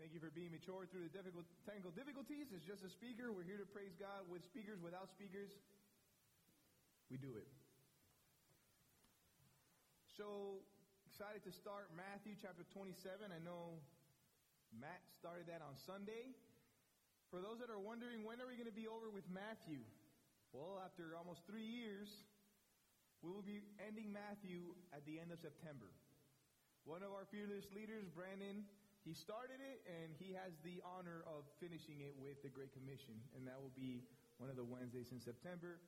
Thank you for being mature through the difficult, technical difficulties. It's just a speaker. We're here to praise God with speakers, without speakers. We do it. So excited to start Matthew chapter 27. I know Matt started that on Sunday. For those that are wondering, when are we going to be over with Matthew? Well, after almost three years, we will be ending Matthew at the end of September. One of our fearless leaders, Brandon, he started it and he has the honor of finishing it with the Great Commission. And that will be one of the Wednesdays in September.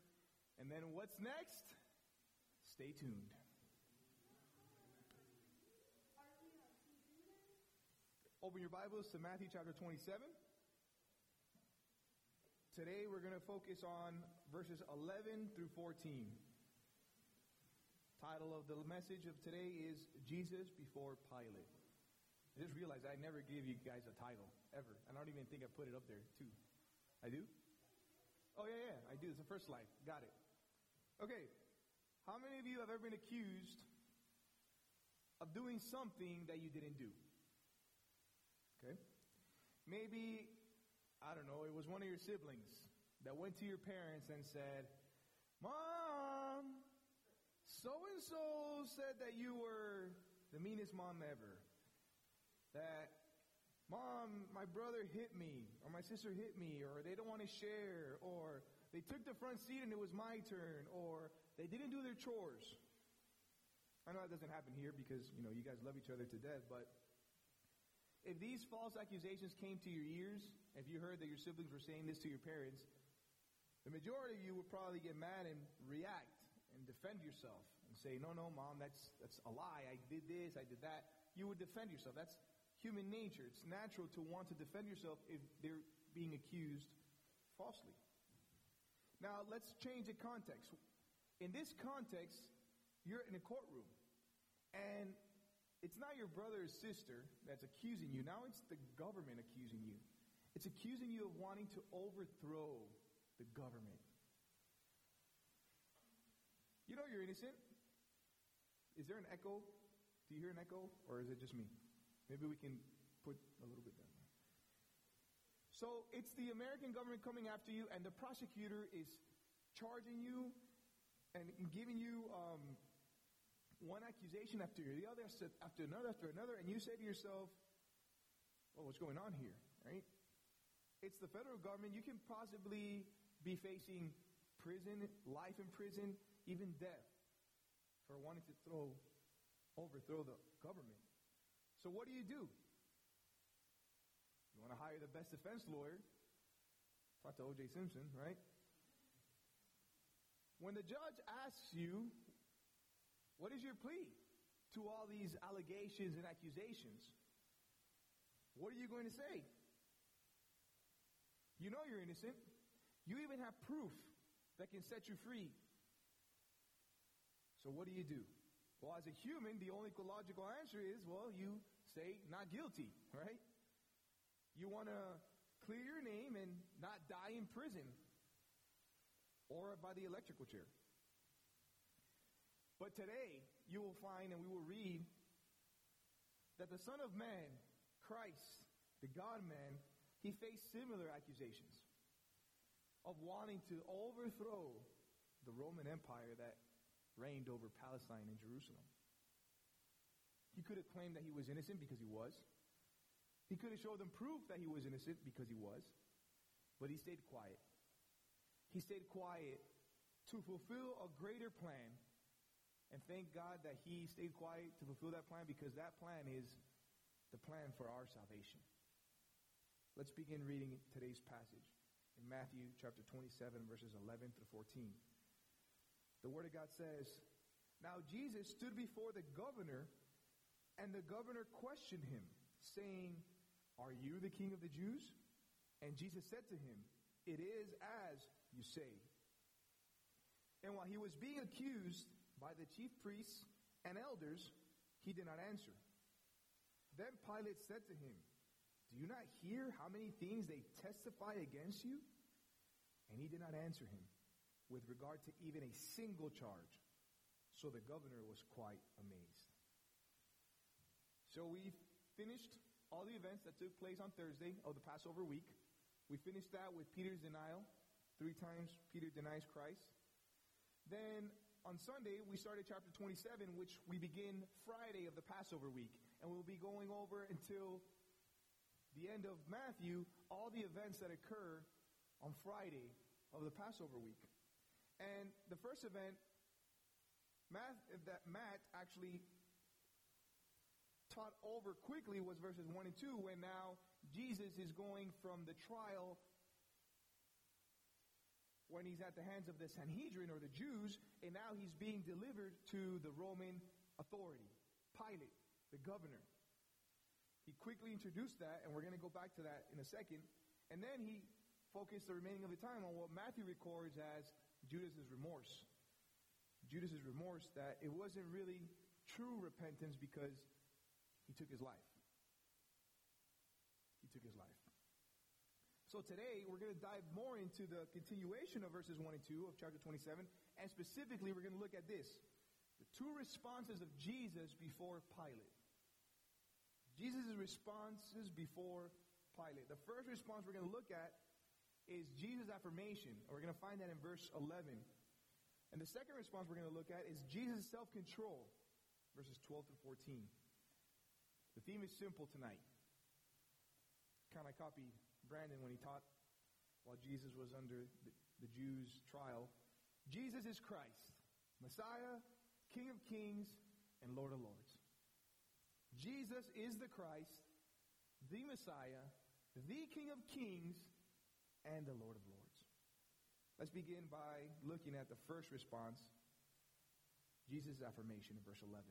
And then what's next? Stay tuned. Open your Bibles to Matthew chapter 27. Today we're going to focus on verses 11 through 14. Title of the message of today is Jesus before Pilate. I just realized I never gave you guys a title, ever. I don't even think I put it up there, too. I do? Oh, yeah, yeah, I do. It's the first slide. Got it. Okay. How many of you have ever been accused of doing something that you didn't do? Okay. Maybe I don't know, it was one of your siblings that went to your parents and said, Mom, so and so said that you were the meanest mom ever. That, Mom, my brother hit me, or my sister hit me, or they don't want to share, or they took the front seat and it was my turn, or they didn't do their chores. I know that doesn't happen here because, you know, you guys love each other to death, but if these false accusations came to your ears, if you heard that your siblings were saying this to your parents, the majority of you would probably get mad and react and defend yourself and say, no, no, mom, that's, that's a lie. I did this, I did that. You would defend yourself. That's human nature. It's natural to want to defend yourself if they're being accused falsely. Now, let's change the context. In this context, you're in a courtroom. And it's not your brother or sister that's accusing you. Now it's the government accusing you. It's accusing you of wanting to overthrow the government. You know you're innocent. Is there an echo? Do you hear an echo? Or is it just me? Maybe we can put a little bit down. There. So it's the American government coming after you, and the prosecutor is charging you and giving you um, one accusation after the other, after another, after another, and you say to yourself, well, what's going on here, right? It's the federal government. You can possibly be facing prison, life in prison, even death for wanting to throw, overthrow the government. So what do you do? You want to hire the best defense lawyer. Talk to O.J. Simpson, right? When the judge asks you, what is your plea to all these allegations and accusations? What are you going to say? You know you're innocent. You even have proof that can set you free. So what do you do? Well, as a human, the only logical answer is, well, you say not guilty, right? You want to clear your name and not die in prison or by the electrical chair. But today, you will find and we will read that the Son of Man, Christ, the God man, he faced similar accusations of wanting to overthrow the Roman Empire that reigned over Palestine and Jerusalem. He could have claimed that he was innocent because he was. He could have showed them proof that he was innocent because he was. But he stayed quiet. He stayed quiet to fulfill a greater plan and thank God that he stayed quiet to fulfill that plan because that plan is the plan for our salvation. Let's begin reading today's passage in Matthew chapter 27, verses 11 through 14. The Word of God says, Now Jesus stood before the governor, and the governor questioned him, saying, Are you the king of the Jews? And Jesus said to him, It is as you say. And while he was being accused, by the chief priests and elders, he did not answer. Then Pilate said to him, Do you not hear how many things they testify against you? And he did not answer him with regard to even a single charge. So the governor was quite amazed. So we finished all the events that took place on Thursday of the Passover week. We finished that with Peter's denial. Three times Peter denies Christ. Then on Sunday, we started chapter 27, which we begin Friday of the Passover week. And we'll be going over until the end of Matthew all the events that occur on Friday of the Passover week. And the first event Matt, that Matt actually taught over quickly was verses 1 and 2, when now Jesus is going from the trial when he's at the hands of the Sanhedrin or the Jews, and now he's being delivered to the Roman authority, Pilate, the governor. He quickly introduced that, and we're going to go back to that in a second. And then he focused the remaining of the time on what Matthew records as Judas's remorse. Judas's remorse that it wasn't really true repentance because he took his life. He took his life. So today we're going to dive more into the continuation of verses 1 and 2 of chapter 27, and specifically we're going to look at this. The two responses of Jesus before Pilate. Jesus' responses before Pilate. The first response we're going to look at is Jesus' affirmation. And we're going to find that in verse 11. And the second response we're going to look at is Jesus' self-control, verses 12 to 14. The theme is simple tonight. Kind of copy Brandon when he taught while Jesus was under the, the Jews' trial. Jesus is Christ, Messiah, King of kings, and Lord of lords. Jesus is the Christ, the Messiah, the King of kings, and the Lord of lords. Let's begin by looking at the first response, Jesus' affirmation in verse 11.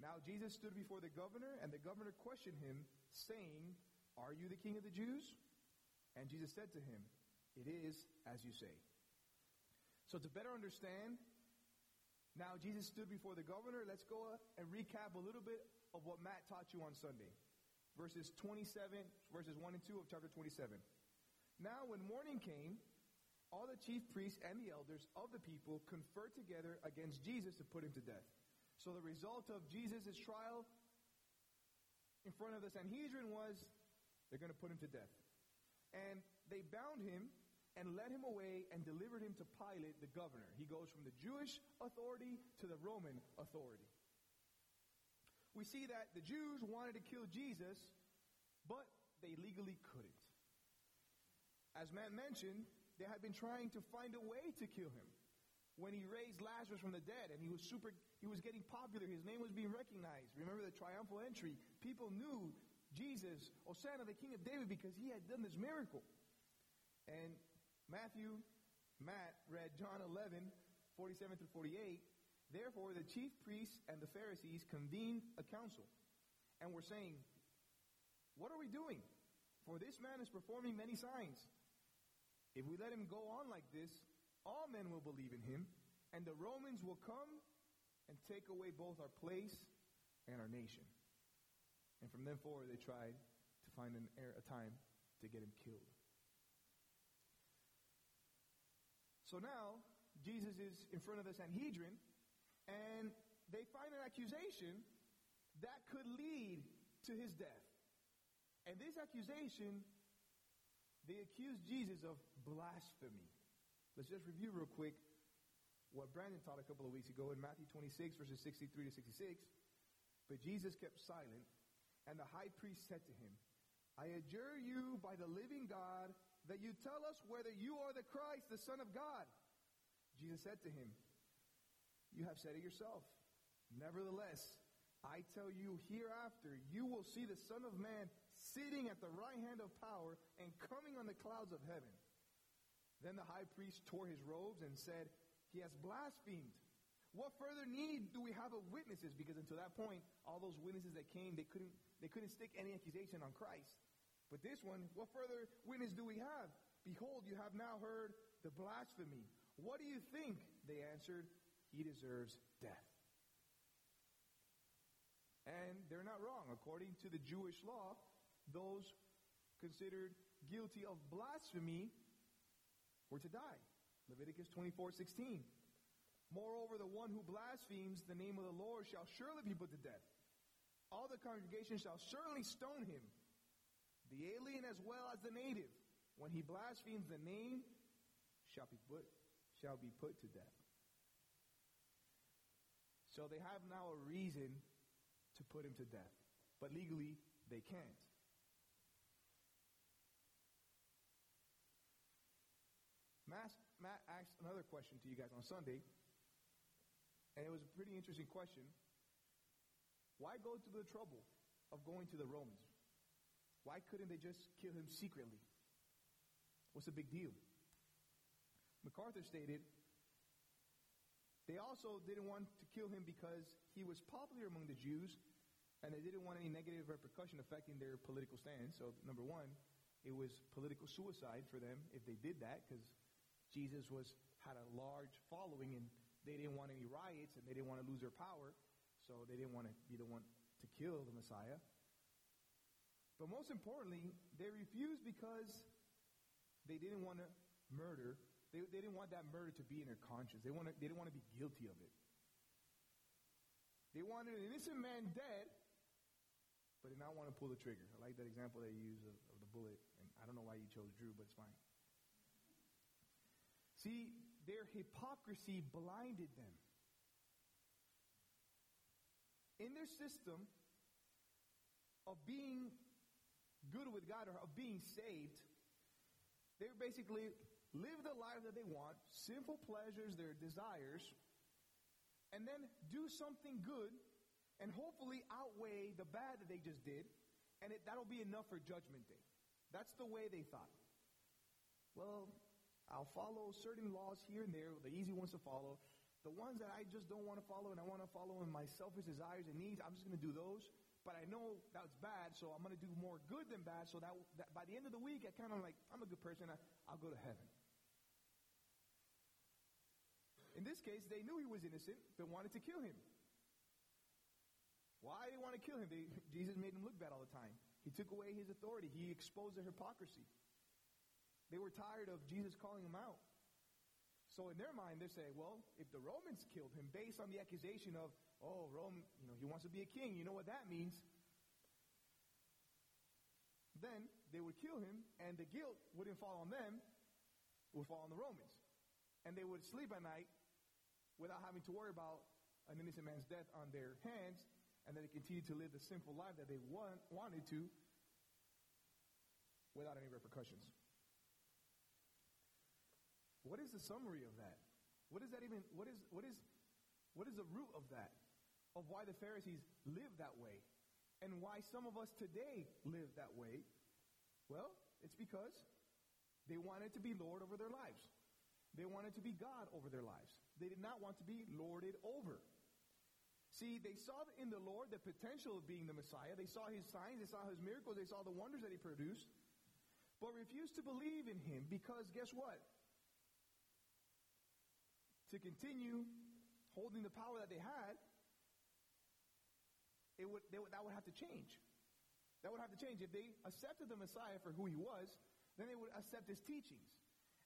Now Jesus stood before the governor, and the governor questioned him, saying, are you the king of the Jews? And Jesus said to him, It is as you say. So to better understand, now Jesus stood before the governor. Let's go and recap a little bit of what Matt taught you on Sunday. Verses 27, verses 1 and 2 of chapter 27. Now when morning came, all the chief priests and the elders of the people conferred together against Jesus to put him to death. So the result of Jesus' trial in front of the Sanhedrin was they're going to put him to death. And they bound him and led him away and delivered him to Pilate, the governor. He goes from the Jewish authority to the Roman authority. We see that the Jews wanted to kill Jesus, but they legally couldn't. As Matt mentioned, they had been trying to find a way to kill him. When he raised Lazarus from the dead and he was super, he was getting popular, his name was being recognized. Remember the triumphal entry? People knew Jesus, Hosanna, the King of David, because he had done this miracle. And Matthew, Matt read John 11, 47 through 48. Therefore, the chief priests and the Pharisees convened a council and were saying, What are we doing? For this man is performing many signs. If we let him go on like this, all men will believe in him, and the Romans will come and take away both our place and our nation. And from then forward, they tried to find an, a time to get him killed. So now, Jesus is in front of the Sanhedrin, and they find an accusation that could lead to his death. And this accusation, they accuse Jesus of blasphemy. Let's just review real quick what Brandon taught a couple of weeks ago in Matthew 26, verses 63 to 66. But Jesus kept silent and the high priest said to him, I adjure you by the living God that you tell us whether you are the Christ, the Son of God. Jesus said to him, You have said it yourself. Nevertheless, I tell you, hereafter you will see the Son of Man sitting at the right hand of power and coming on the clouds of heaven. Then the high priest tore his robes and said, He has blasphemed. What further need do we have of witnesses? Because until that point, all those witnesses that came, they couldn't, they couldn't stick any accusation on Christ. But this one, what further witness do we have? Behold, you have now heard the blasphemy. What do you think? They answered, He deserves death. And they're not wrong. According to the Jewish law, those considered guilty of blasphemy were to die. Leviticus 24 16. Moreover, the one who blasphemes the name of the Lord shall surely be put to death. all the congregation shall certainly stone him, the alien as well as the native. When he blasphemes the name, shall be put, shall be put to death. So they have now a reason to put him to death. But legally, they can't. Matt, Matt asked another question to you guys on Sunday, and it was a pretty interesting question. Why go to the trouble of going to the Romans? Why couldn't they just kill him secretly? What's the big deal? MacArthur stated, they also didn't want to kill him because he was popular among the Jews and they didn't want any negative repercussion affecting their political stance. So, number one, it was political suicide for them if they did that because Jesus was had a large following and they didn't want any riots and they didn't want to lose their power. So they didn't want to be the one to kill the Messiah. But most importantly, they refused because they didn't want to murder. They, they didn't want that murder to be in their conscience. They, want to, they didn't want to be guilty of it. They wanted an innocent man dead, but did not want to pull the trigger. I like that example they used of, of the bullet. And I don't know why you chose Drew, but it's fine. See, their hypocrisy blinded them. In their system of being good with God or of being saved, they basically live the life that they want, sinful pleasures, their desires, and then do something good and hopefully outweigh the bad that they just did, and it, that'll be enough for Judgment Day. That's the way they thought. Well, I'll follow certain laws here and there, the easy ones to follow. The ones that I just don't want to follow and I want to follow in my selfish desires and needs, I'm just going to do those. But I know that's bad, so I'm going to do more good than bad. So that, that by the end of the week, I kind of like, I'm a good person. I, I'll go to heaven. In this case, they knew he was innocent, but wanted to kill him. Why did they want to kill him? They, Jesus made him look bad all the time. He took away his authority. He exposed their hypocrisy. They were tired of Jesus calling them out. So in their mind, they say, well, if the Romans killed him based on the accusation of, oh, Rome, you know, he wants to be a king, you know what that means? Then they would kill him, and the guilt wouldn't fall on them, it would fall on the Romans. And they would sleep at night without having to worry about an innocent man's death on their hands, and then they continue to live the sinful life that they want, wanted to without any repercussions. What is the summary of that? What is that even what is what is what is the root of that? Of why the Pharisees lived that way and why some of us today live that way? Well, it's because they wanted to be Lord over their lives. They wanted to be God over their lives. They did not want to be lorded over. See, they saw in the Lord the potential of being the Messiah. They saw his signs, they saw his miracles, they saw the wonders that he produced, but refused to believe in him because guess what? To continue holding the power that they had, it would, would, that would have to change. That would have to change. If they accepted the Messiah for who he was, then they would accept his teachings.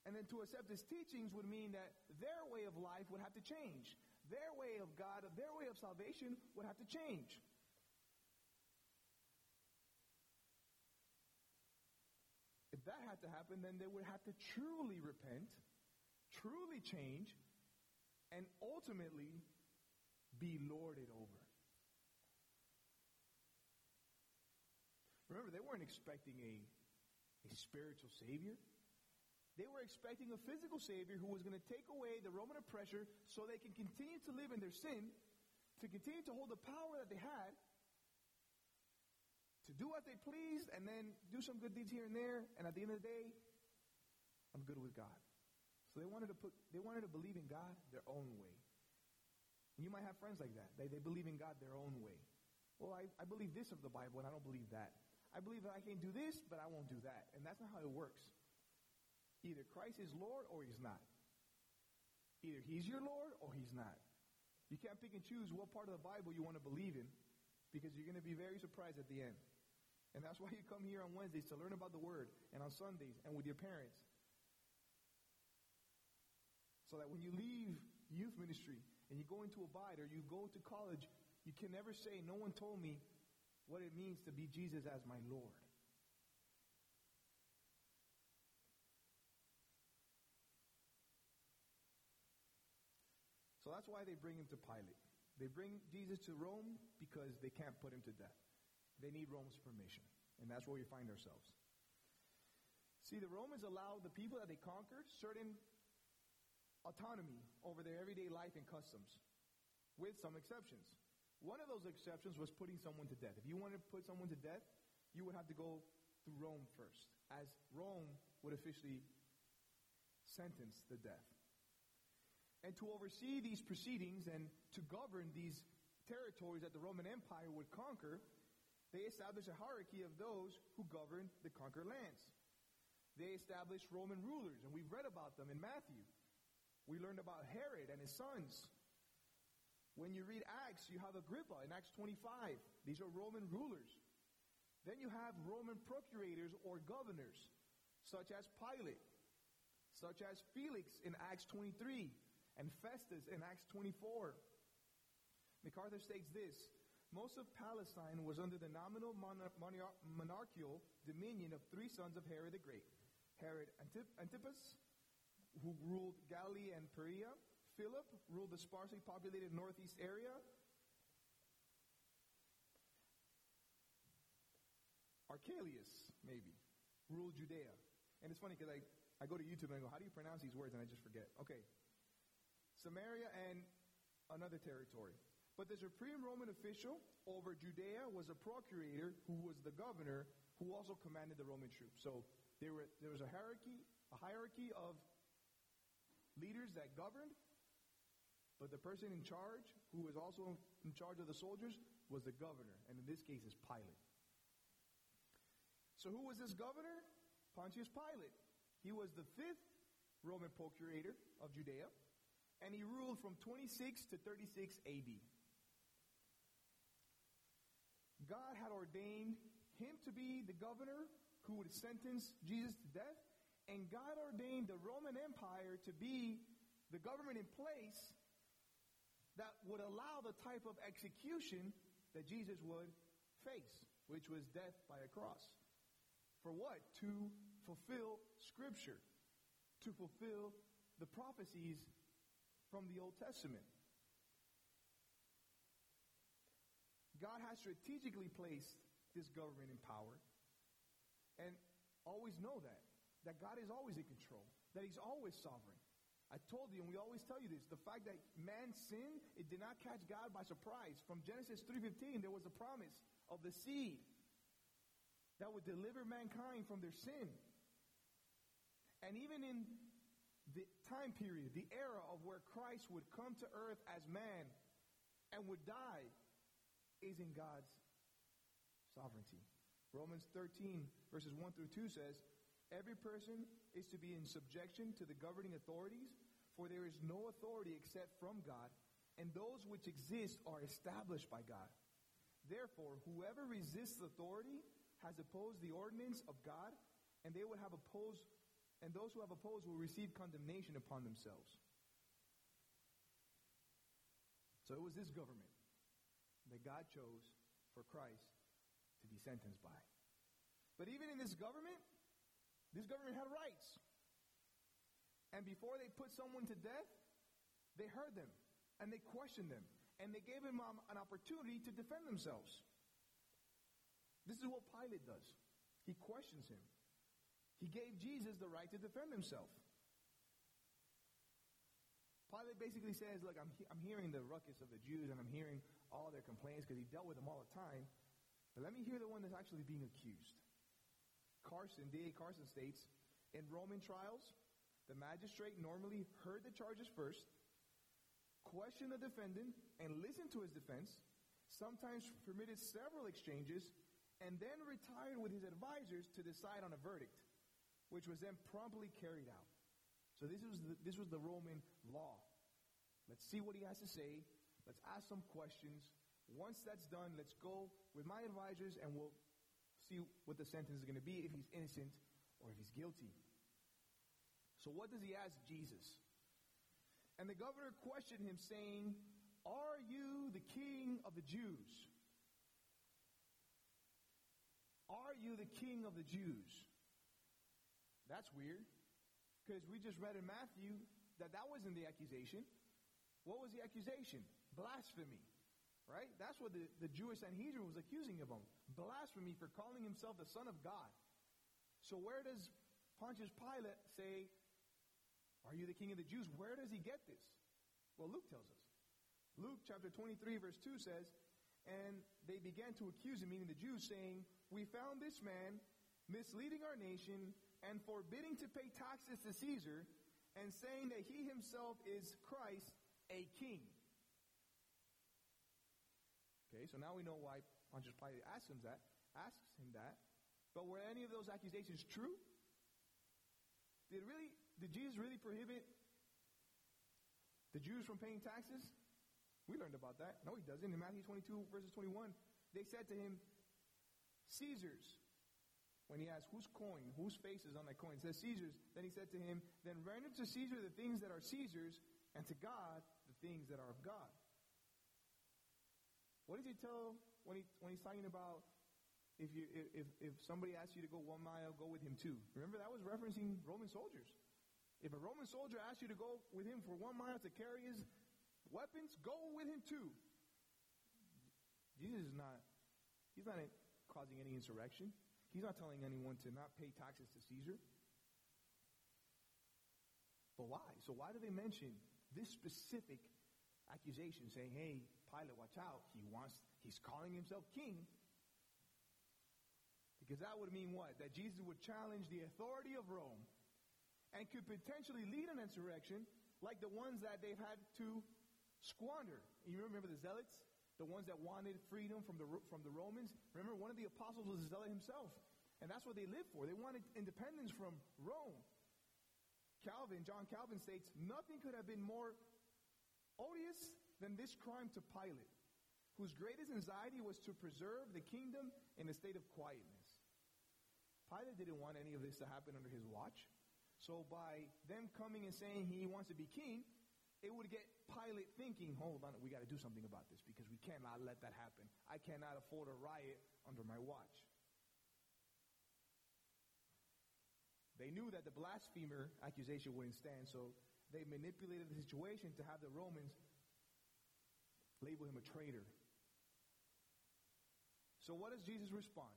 And then to accept his teachings would mean that their way of life would have to change. Their way of God, their way of salvation would have to change. If that had to happen, then they would have to truly repent, truly change, and ultimately be lorded over. Remember, they weren't expecting a, a spiritual savior. They were expecting a physical savior who was going to take away the Roman oppressor so they can continue to live in their sin, to continue to hold the power that they had, to do what they pleased, and then do some good deeds here and there, and at the end of the day, I'm good with God. So they wanted to put, they wanted to believe in God their own way. And you might have friends like that. They, they believe in God their own way. Well, I, I believe this of the Bible, and I don't believe that. I believe that I can do this, but I won't do that. And that's not how it works. Either Christ is Lord or he's not. Either he's your Lord or he's not. You can't pick and choose what part of the Bible you want to believe in because you're going to be very surprised at the end. And that's why you come here on Wednesdays to learn about the Word and on Sundays and with your parents so that when you leave youth ministry and you go into Abide or you go to college, you can never say, No one told me what it means to be Jesus as my Lord. So that's why they bring him to Pilate. They bring Jesus to Rome because they can't put him to death. They need Rome's permission. And that's where we find ourselves. See, the Romans allowed the people that they conquered certain autonomy over their everyday life and customs, with some exceptions. One of those exceptions was putting someone to death. If you wanted to put someone to death, you would have to go through Rome first, as Rome would officially sentence the death. And to oversee these proceedings and to govern these territories that the Roman Empire would conquer, they established a hierarchy of those who governed the conquered lands. They established Roman rulers, and we've read about them in Matthew. We learned about Herod and his sons. When you read Acts, you have Agrippa in Acts 25. These are Roman rulers. Then you have Roman procurators or governors, such as Pilate, such as Felix in Acts 23, and Festus in Acts 24. MacArthur states this Most of Palestine was under the nominal monarchical dominion of three sons of Herod the Great Herod Antip- Antipas, who ruled Galilee and Perea, Philip ruled the sparsely populated northeast area. Archelaus, maybe, ruled Judea. And it's funny because I, I go to YouTube and I go, how do you pronounce these words? And I just forget. Okay. Samaria and another territory. But the supreme Roman official over Judea was a procurator who was the governor who also commanded the Roman troops. So there, were, there was a hierarchy, a hierarchy of leaders that governed, but the person in charge, who was also in charge of the soldiers, was the governor, and in this case is Pilate. So who was this governor? Pontius Pilate. He was the fifth Roman procurator of Judea, and he ruled from 26 to 36 AD. God had ordained him to be the governor who would sentence Jesus to death, and God ordained the Roman Empire to be the government in place that would allow the type of execution that Jesus would face, which was death by a cross. For what? To fulfill Scripture, to fulfill the prophecies from the Old Testament. God has strategically placed this government in power. And always know that. That God is always in control. That He's always sovereign. I told you, and we always tell you this, the fact that man sinned, it did not catch God by surprise. From Genesis 3.15, there was a promise of the seed that would deliver mankind from their sin. And even in the time period, the era of where Christ would come to earth as man and would die, is in God's sovereignty. Romans 13, verses 1 through 2 says, Every person is to be in subjection to the governing authorities, for there is no authority except from God, and those which exist are established by God. Therefore, whoever resists authority has opposed the ordinance of God, and they will have opposed, and those who have opposed will receive condemnation upon themselves. So it was this government that God chose for Christ to be sentenced by. But even in this government, this government had rights. And before they put someone to death, they heard them and they questioned them and they gave them um, an opportunity to defend themselves. This is what Pilate does. He questions him. He gave Jesus the right to defend himself. Pilate basically says, Look, I'm, he- I'm hearing the ruckus of the Jews and I'm hearing all their complaints because he dealt with them all the time. But let me hear the one that's actually being accused. Carson, D.A. Carson states, in Roman trials, the magistrate normally heard the charges first, questioned the defendant, and listened to his defense, sometimes permitted several exchanges, and then retired with his advisors to decide on a verdict, which was then promptly carried out. So this was the, this was the Roman law. Let's see what he has to say. Let's ask some questions. Once that's done, let's go with my advisors and we'll see what the sentence is going to be if he's innocent or if he's guilty. So what does he ask Jesus? And the governor questioned him, saying, Are you the king of the Jews? Are you the king of the Jews? That's weird. Because we just read in Matthew that that wasn't the accusation. What was the accusation? Blasphemy. Right? That's what the, the Jewish Sanhedrin was accusing of him. Blasphemy for calling himself the Son of God. So where does Pontius Pilate say, Are you the king of the Jews? Where does he get this? Well, Luke tells us. Luke chapter 23, verse 2 says, And they began to accuse him, meaning the Jews, saying, We found this man misleading our nation and forbidding to pay taxes to Caesar, and saying that he himself is Christ, a king. Okay, so now we know why Pontius Pilate asks him that. Asks him that. But were any of those accusations true? Did really did Jesus really prohibit the Jews from paying taxes? We learned about that. No, he doesn't. In Matthew 22, verses 21, they said to him, Caesar's. When he asked, whose coin, whose face is on that coin? It says Caesar's. Then he said to him, then render to Caesar the things that are Caesar's, and to God the things that are of God. What does he tell when, he, when he's talking about if, you, if, if somebody asks you to go one mile, go with him too? Remember, that was referencing Roman soldiers. If a Roman soldier asks you to go with him for one mile to carry his weapons, go with him too. Jesus is not, he's not causing any insurrection. He's not telling anyone to not pay taxes to Caesar. But why? So why do they mention this specific accusation saying, hey, Pilate, watch out. He wants, he's calling himself king. Because that would mean what? That Jesus would challenge the authority of Rome and could potentially lead an insurrection like the ones that they've had to squander. You remember the Zealots? the ones that wanted freedom from the, from the Romans. Remember, one of the apostles was a zealot himself. And that's what they lived for. They wanted independence from Rome. Calvin, John Calvin states, nothing could have been more odious than this crime to Pilate, whose greatest anxiety was to preserve the kingdom in a state of quietness. Pilate didn't want any of this to happen under his watch. So by them coming and saying he wants to be king, it would get Pilate thinking, hold on, we got to do something about this because we cannot let that happen. I cannot afford a riot under my watch. They knew that the blasphemer accusation wouldn't stand, so they manipulated the situation to have the Romans label him a traitor. So, what does Jesus respond?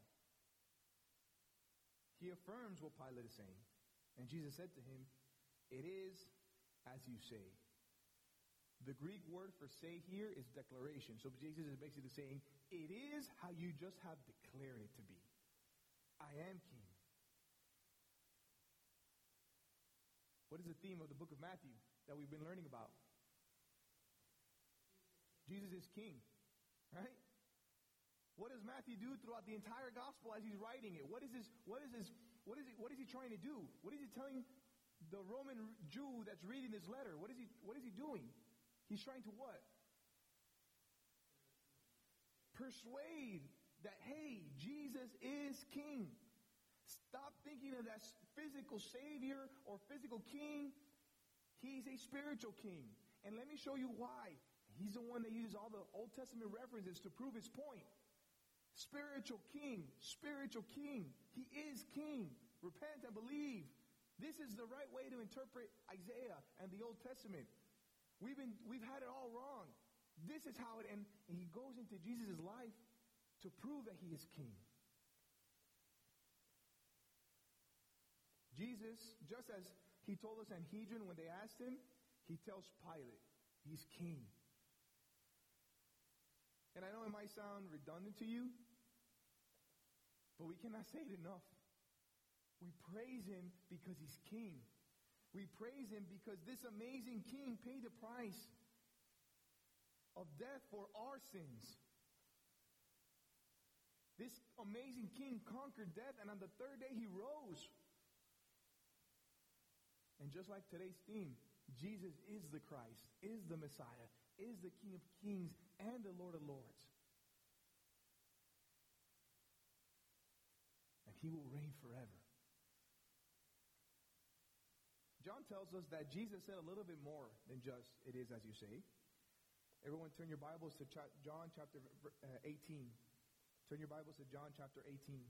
He affirms what Pilate is saying. And Jesus said to him, It is as you say. The Greek word for say here is declaration. So Jesus is basically saying, it is how you just have declared it to be. I am king. What is the theme of the book of Matthew that we've been learning about? Jesus is king, right? What does Matthew do throughout the entire gospel as he's writing it? What is his, what is his, what is, he, what is he trying to do? What is he telling the Roman Jew that's reading this letter? What is he, what is he doing? He's trying to what? Persuade that, hey, Jesus is king. Stop thinking of that physical savior or physical king. He's a spiritual king. And let me show you why. He's the one that uses all the Old Testament references to prove his point. Spiritual king, spiritual king. He is king. Repent and believe. This is the right way to interpret Isaiah and the Old Testament. We've been we've had it all wrong. This is how it and, and he goes into Jesus' life to prove that he is king. Jesus, just as he told us in Sanhedrin when they asked him, he tells Pilate, he's king. And I know it might sound redundant to you, but we cannot say it enough. We praise him because he's king. We praise him because this amazing king paid the price of death for our sins. This amazing king conquered death, and on the third day he rose. And just like today's theme, Jesus is the Christ, is the Messiah, is the King of kings, and the Lord of lords. And he will reign forever. John tells us that Jesus said a little bit more than just, it is as you say. Everyone turn your Bibles to John chapter uh, 18. Turn your Bibles to John chapter 18.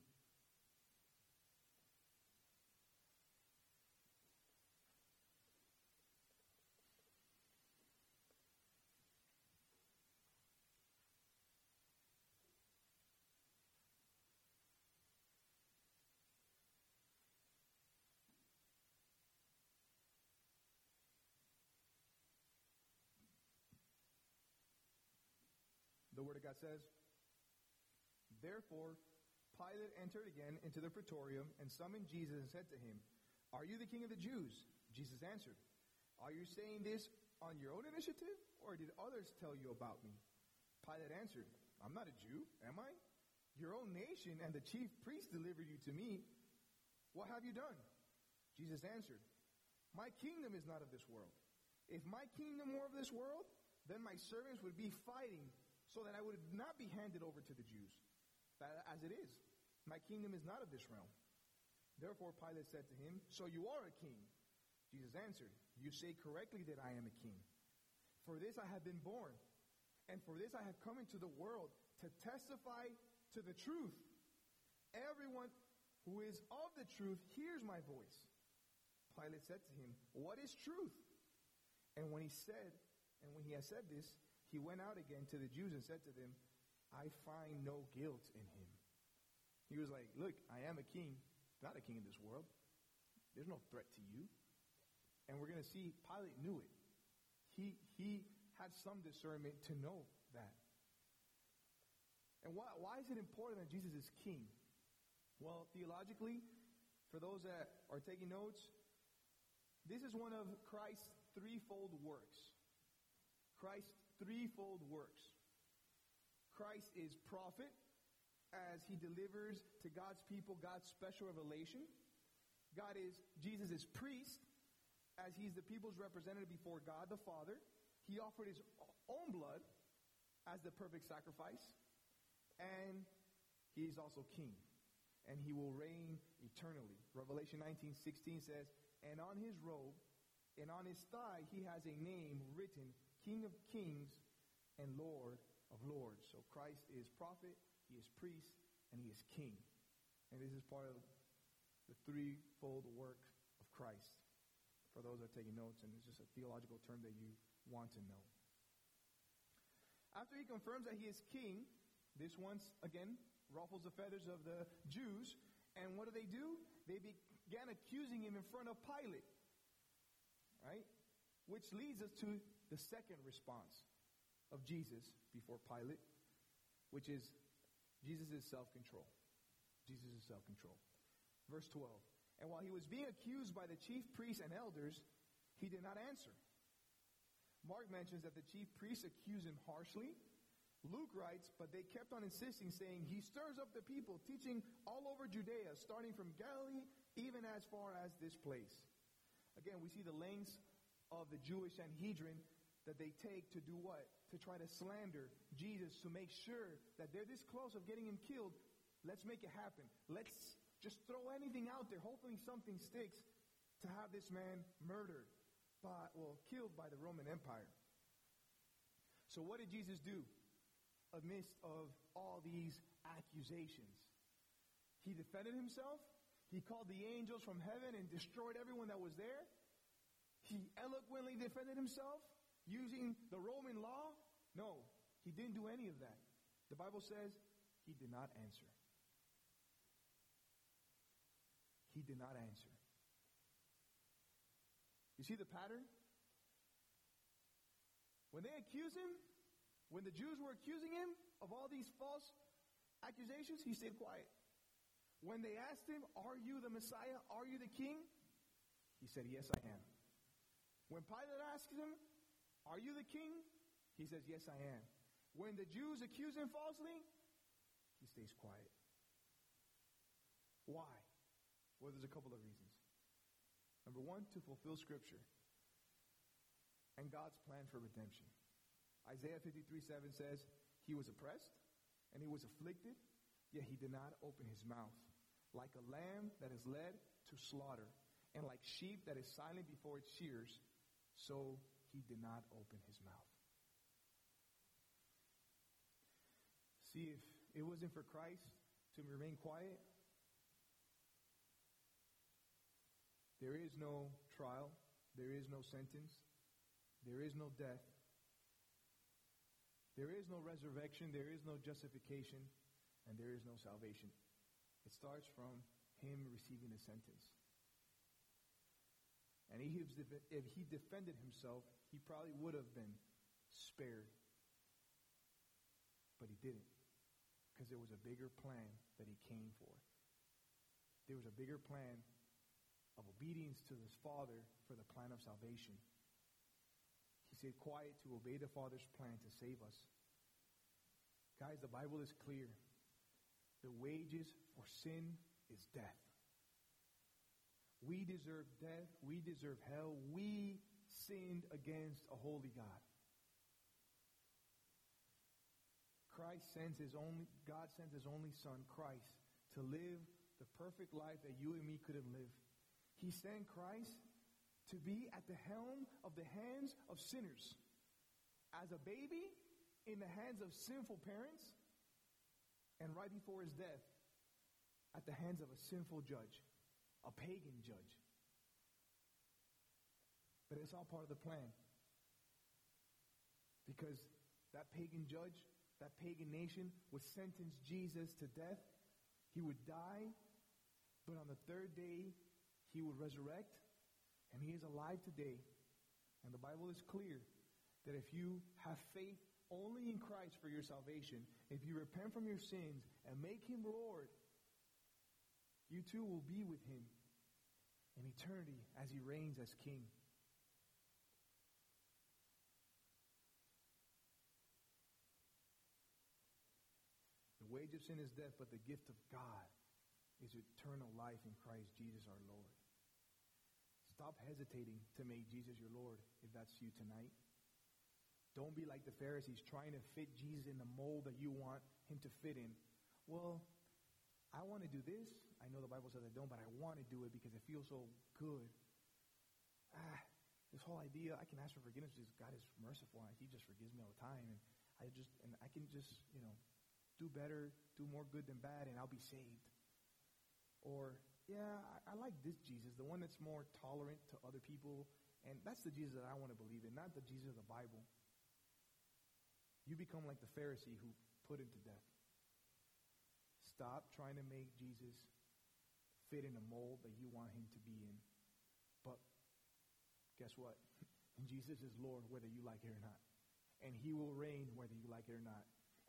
The Word of God says, Therefore, Pilate entered again into the praetorium and summoned Jesus and said to him, Are you the king of the Jews? Jesus answered, Are you saying this on your own initiative, or did others tell you about me? Pilate answered, I'm not a Jew, am I? Your own nation and the chief priests delivered you to me. What have you done? Jesus answered, My kingdom is not of this world. If my kingdom were of this world, then my servants would be fighting so that I would not be handed over to the Jews. As it is, my kingdom is not of this realm. Therefore Pilate said to him, So you are a king. Jesus answered, You say correctly that I am a king. For this I have been born, and for this I have come into the world to testify to the truth. Everyone who is of the truth hears my voice. Pilate said to him, What is truth? And when he said, and when he had said this, he went out again to the Jews and said to them, I find no guilt in him. He was like, Look, I am a king, not a king in this world. There's no threat to you. And we're going to see Pilate knew it. He, he had some discernment to know that. And why, why is it important that Jesus is king? Well, theologically, for those that are taking notes, this is one of Christ's threefold works. Christ's threefold works. Christ is prophet as he delivers to God's people God's special revelation. God is Jesus is priest as he's the people's representative before God the Father. He offered his own blood as the perfect sacrifice. And he is also king. And he will reign eternally. Revelation 19, 16 says, And on his robe and on his thigh he has a name written, King of Kings and Lord of lords. So Christ is prophet, he is priest, and he is king. And this is part of the threefold work of Christ. For those that are taking notes, and it's just a theological term that you want to know. After he confirms that he is king, this once again ruffles the feathers of the Jews. And what do they do? They began accusing him in front of Pilate. Right? Which leads us to the second response of Jesus before Pilate, which is Jesus' self control. Jesus' self control. Verse 12. And while he was being accused by the chief priests and elders, he did not answer. Mark mentions that the chief priests accused him harshly. Luke writes, but they kept on insisting, saying, He stirs up the people, teaching all over Judea, starting from Galilee, even as far as this place. Again, we see the lengths of the Jewish Sanhedrin that they take to do what? To try to slander Jesus, to make sure that they're this close of getting him killed. Let's make it happen. Let's just throw anything out there, hoping something sticks to have this man murdered, by, well, killed by the Roman Empire. So what did Jesus do amidst of all these accusations? He defended himself. He called the angels from heaven and destroyed everyone that was there. He eloquently defended himself using the Roman law? No, he didn't do any of that. The Bible says he did not answer. He did not answer. You see the pattern? When they accused him, when the Jews were accusing him of all these false accusations, he stayed quiet. When they asked him, Are you the Messiah? Are you the king? He said, Yes, I am. When Pilate asked him, are you the king? He says, Yes, I am. When the Jews accuse him falsely, he stays quiet. Why? Well, there's a couple of reasons. Number one, to fulfill Scripture and God's plan for redemption. Isaiah 53 7 says, He was oppressed and he was afflicted, yet he did not open his mouth. Like a lamb that is led to slaughter, and like sheep that is silent before its shears, so he did not open his mouth. See, if it wasn't for Christ to remain quiet, there is no trial, there is no sentence, there is no death, there is no resurrection, there is no justification, and there is no salvation. It starts from him receiving the sentence. And if he defended himself, he probably would have been spared. but he didn't. Because there was a bigger plan that he came for. There was a bigger plan of obedience to his Father for the plan of salvation. He said, quiet to obey the Father's plan to save us. Guys, the Bible is clear. The wages for sin is death. We deserve death. We deserve hell. We sinned against a holy God. Christ sends his only, God sends his only son, Christ, to live the perfect life that you and me could have lived. He sent Christ to be at the helm of the hands of sinners. As a baby, in the hands of sinful parents, and right before his death, at the hands of a sinful judge, a pagan judge. But it's all part of the plan. Because that pagan judge, that pagan nation would sentence Jesus to death. He would die, but on the third day, he would resurrect, and he is alive today. And the Bible is clear that if you have faith only in Christ for your salvation, if you repent from your sins and make him Lord, you too will be with him in eternity as he reigns as king. The wage of sin is death, but the gift of God is eternal life in Christ Jesus our Lord. Stop hesitating to make Jesus your Lord if that's you tonight. Don't be like the Pharisees trying to fit Jesus in the mold that you want him to fit in. Well, I want to do this. I know the Bible says I don't, but I want to do it because it feels so good. Ah, this whole idea, I can ask for forgiveness because God is merciful and He just forgives me all the time. And I just, and I can just, you know, do better, do more good than bad, and I'll be saved. Or, yeah, I, I like this Jesus, the one that's more tolerant to other people. And that's the Jesus that I want to believe in, not the Jesus of the Bible. You become like the Pharisee who put him to death. Stop trying to make Jesus fit in a mold that you want him to be in. But guess what? Jesus is Lord whether you like it or not. And he will reign whether you like it or not.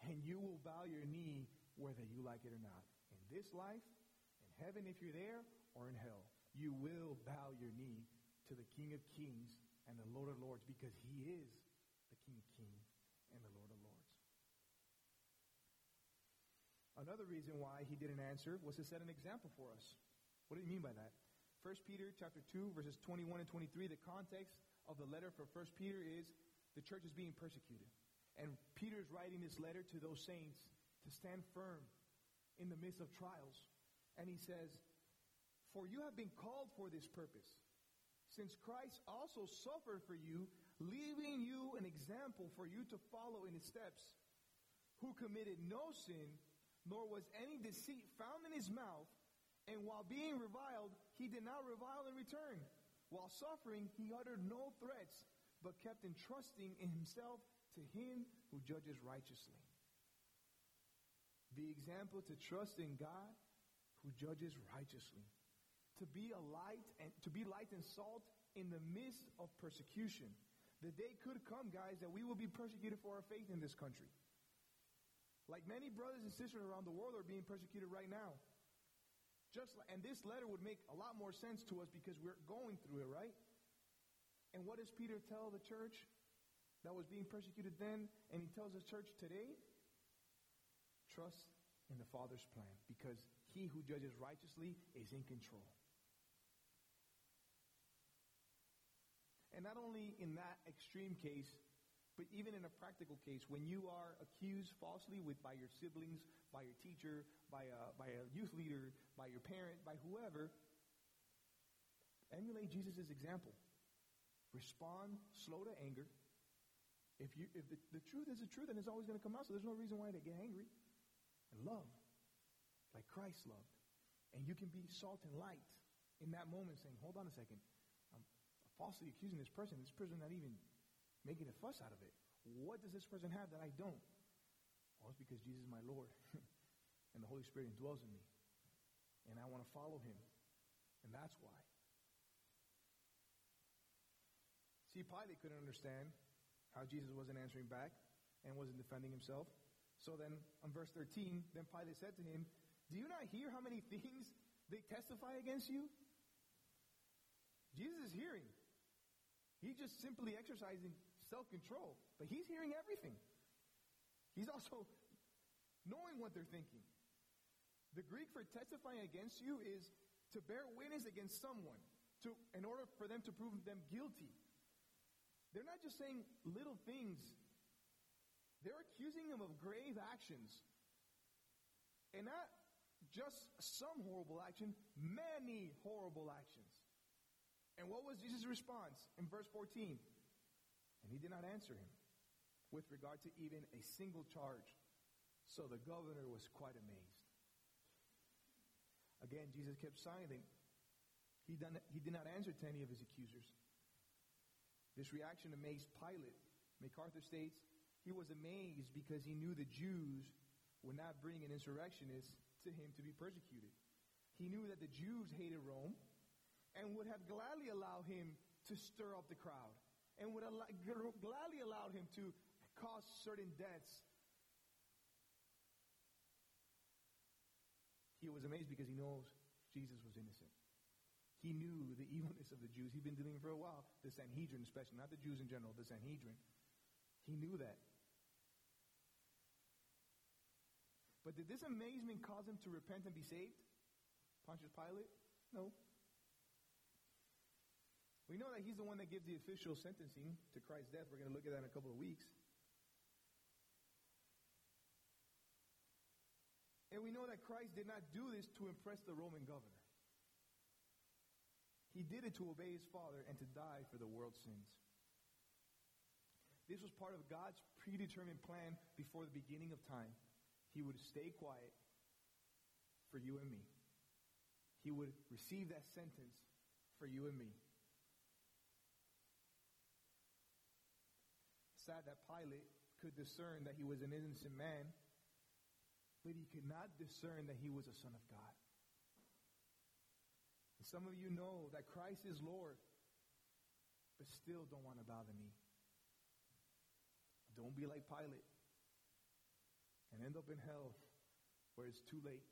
And you will bow your knee whether you like it or not. In this life, in heaven if you're there, or in hell, you will bow your knee to the King of Kings and the Lord of Lords because he is the King of Kings and the Lord of Lords. Another reason why he didn't answer was to set an example for us. What do you mean by that? 1 Peter chapter 2 verses 21 and 23, the context of the letter for 1 Peter is the church is being persecuted. And Peter is writing this letter to those saints to stand firm in the midst of trials. And he says, For you have been called for this purpose, since Christ also suffered for you, leaving you an example for you to follow in his steps, who committed no sin, nor was any deceit found in his mouth, and while being reviled, he did not revile in return. While suffering, he uttered no threats, but kept entrusting in himself to him who judges righteously. The example to trust in God who judges righteously. To be a light and to be light and salt in the midst of persecution. The day could come, guys, that we will be persecuted for our faith in this country. Like many brothers and sisters around the world are being persecuted right now. Just and this letter would make a lot more sense to us because we're going through it, right? And what does Peter tell the church that was being persecuted then? And he tells the church today, trust in the Father's plan because he who judges righteously is in control. And not only in that extreme case, but even in a practical case, when you are accused falsely with by your siblings, by your teacher, by a, by a youth leader, by your parent, by whoever, emulate Jesus' example. Respond slow to anger. If you if the, the truth is the truth, then it's always going to come out. So there's no reason why to get angry. And love, like Christ loved. And you can be salt and light in that moment, saying, "Hold on a second, I'm falsely accusing this person. This person not even making a fuss out of it. What does this person have that I don't? Well, it's because Jesus is my Lord, and the Holy Spirit indwells in me, and I want to follow Him, and that's why. See, Pilate couldn't understand how Jesus wasn't answering back and wasn't defending himself. So then, on verse 13, then Pilate said to him, Do you not hear how many things they testify against you? Jesus is hearing. He's just simply exercising self control, but he's hearing everything. He's also knowing what they're thinking. The Greek for testifying against you is to bear witness against someone to, in order for them to prove them guilty. They're not just saying little things, they're accusing him of grave actions. And not just some horrible action, many horrible actions. And what was Jesus' response in verse 14? And he did not answer him with regard to even a single charge. So the governor was quite amazed. Again, Jesus kept silent. He, done, he did not answer to any of his accusers. This reaction amazed Pilate. MacArthur states, he was amazed because he knew the Jews would not bring an insurrectionist to him to be persecuted. He knew that the Jews hated Rome and would have gladly allowed him to stir up the crowd and would allow, gladly allowed him to cause certain deaths. He was amazed because he knows Jesus was innocent. He knew the evilness of the Jews. He'd been dealing for a while. The Sanhedrin, especially, not the Jews in general, the Sanhedrin. He knew that. But did this amazement cause him to repent and be saved? Pontius Pilate? No. We know that he's the one that gives the official sentencing to Christ's death. We're going to look at that in a couple of weeks. And we know that Christ did not do this to impress the Roman governor. He did it to obey his Father and to die for the world's sins. This was part of God's predetermined plan before the beginning of time. He would stay quiet for you and me. He would receive that sentence for you and me. Sad that Pilate could discern that he was an innocent man, but he could not discern that he was a son of God. Some of you know that Christ is Lord, but still don't want to bow the knee. Don't be like Pilate and end up in hell where it's too late.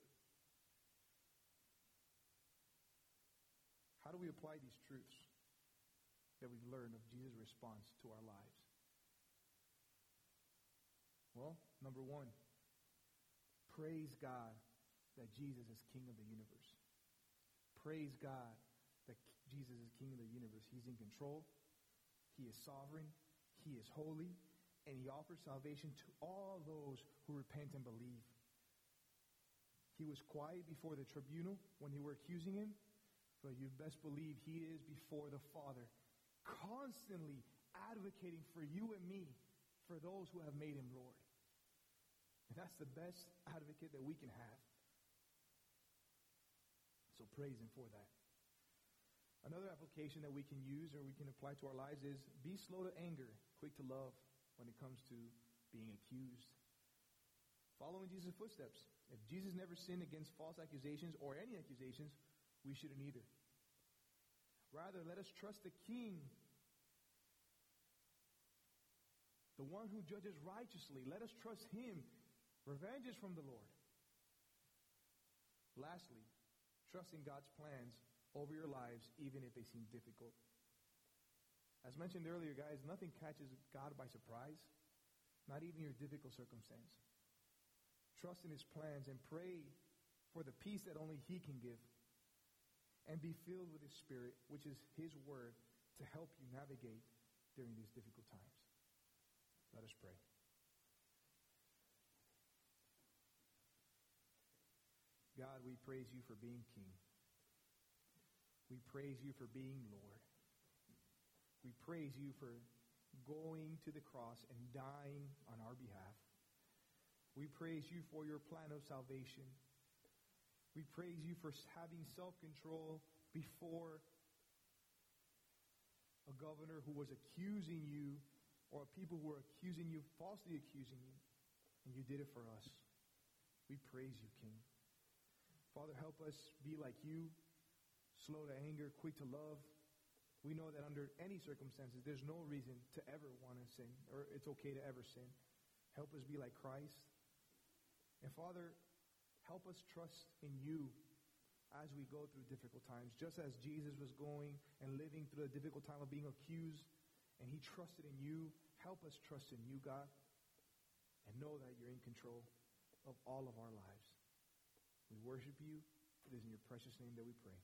How do we apply these truths that we've learned of Jesus' response to our lives? Well, number one, praise God that Jesus is King of the universe praise God that Jesus is King of the universe. He's in control. He is sovereign. He is holy. And he offers salvation to all those who repent and believe. He was quiet before the tribunal when they were accusing him, but you best believe he is before the Father, constantly advocating for you and me, for those who have made him Lord. And that's the best advocate that we can have. So praise Him for that. Another application that we can use or we can apply to our lives is be slow to anger, quick to love when it comes to being accused. Following Jesus' footsteps. If Jesus never sinned against false accusations or any accusations, we shouldn't either. Rather, let us trust the King, the one who judges righteously. Let us trust Him. Revenge is from the Lord. Lastly, trusting God's plans over your lives, even if they seem difficult. As mentioned earlier, guys, nothing catches God by surprise, not even your difficult circumstance. Trust in his plans and pray for the peace that only he can give. And be filled with his spirit, which is his word, to help you navigate during these difficult times. Let us pray. God, we praise you for being King. We praise you for being Lord. We praise you for going to the cross and dying on our behalf. We praise you for your plan of salvation. We praise you for having self control before a governor who was accusing you or people who were accusing you, falsely accusing you, and you did it for us. We praise you, King. Father, help us be like you, slow to anger, quick to love. We know that under any circumstances, there's no reason to ever want to sin, or it's okay to ever sin. Help us be like Christ, And Father, help us trust in you as we go through difficult times. Just as Jesus was going and living through a difficult time of being accused, and he trusted in you, help us trust in you, God, and know that you're in control of all of our lives. We worship you. It is in your precious name that we pray.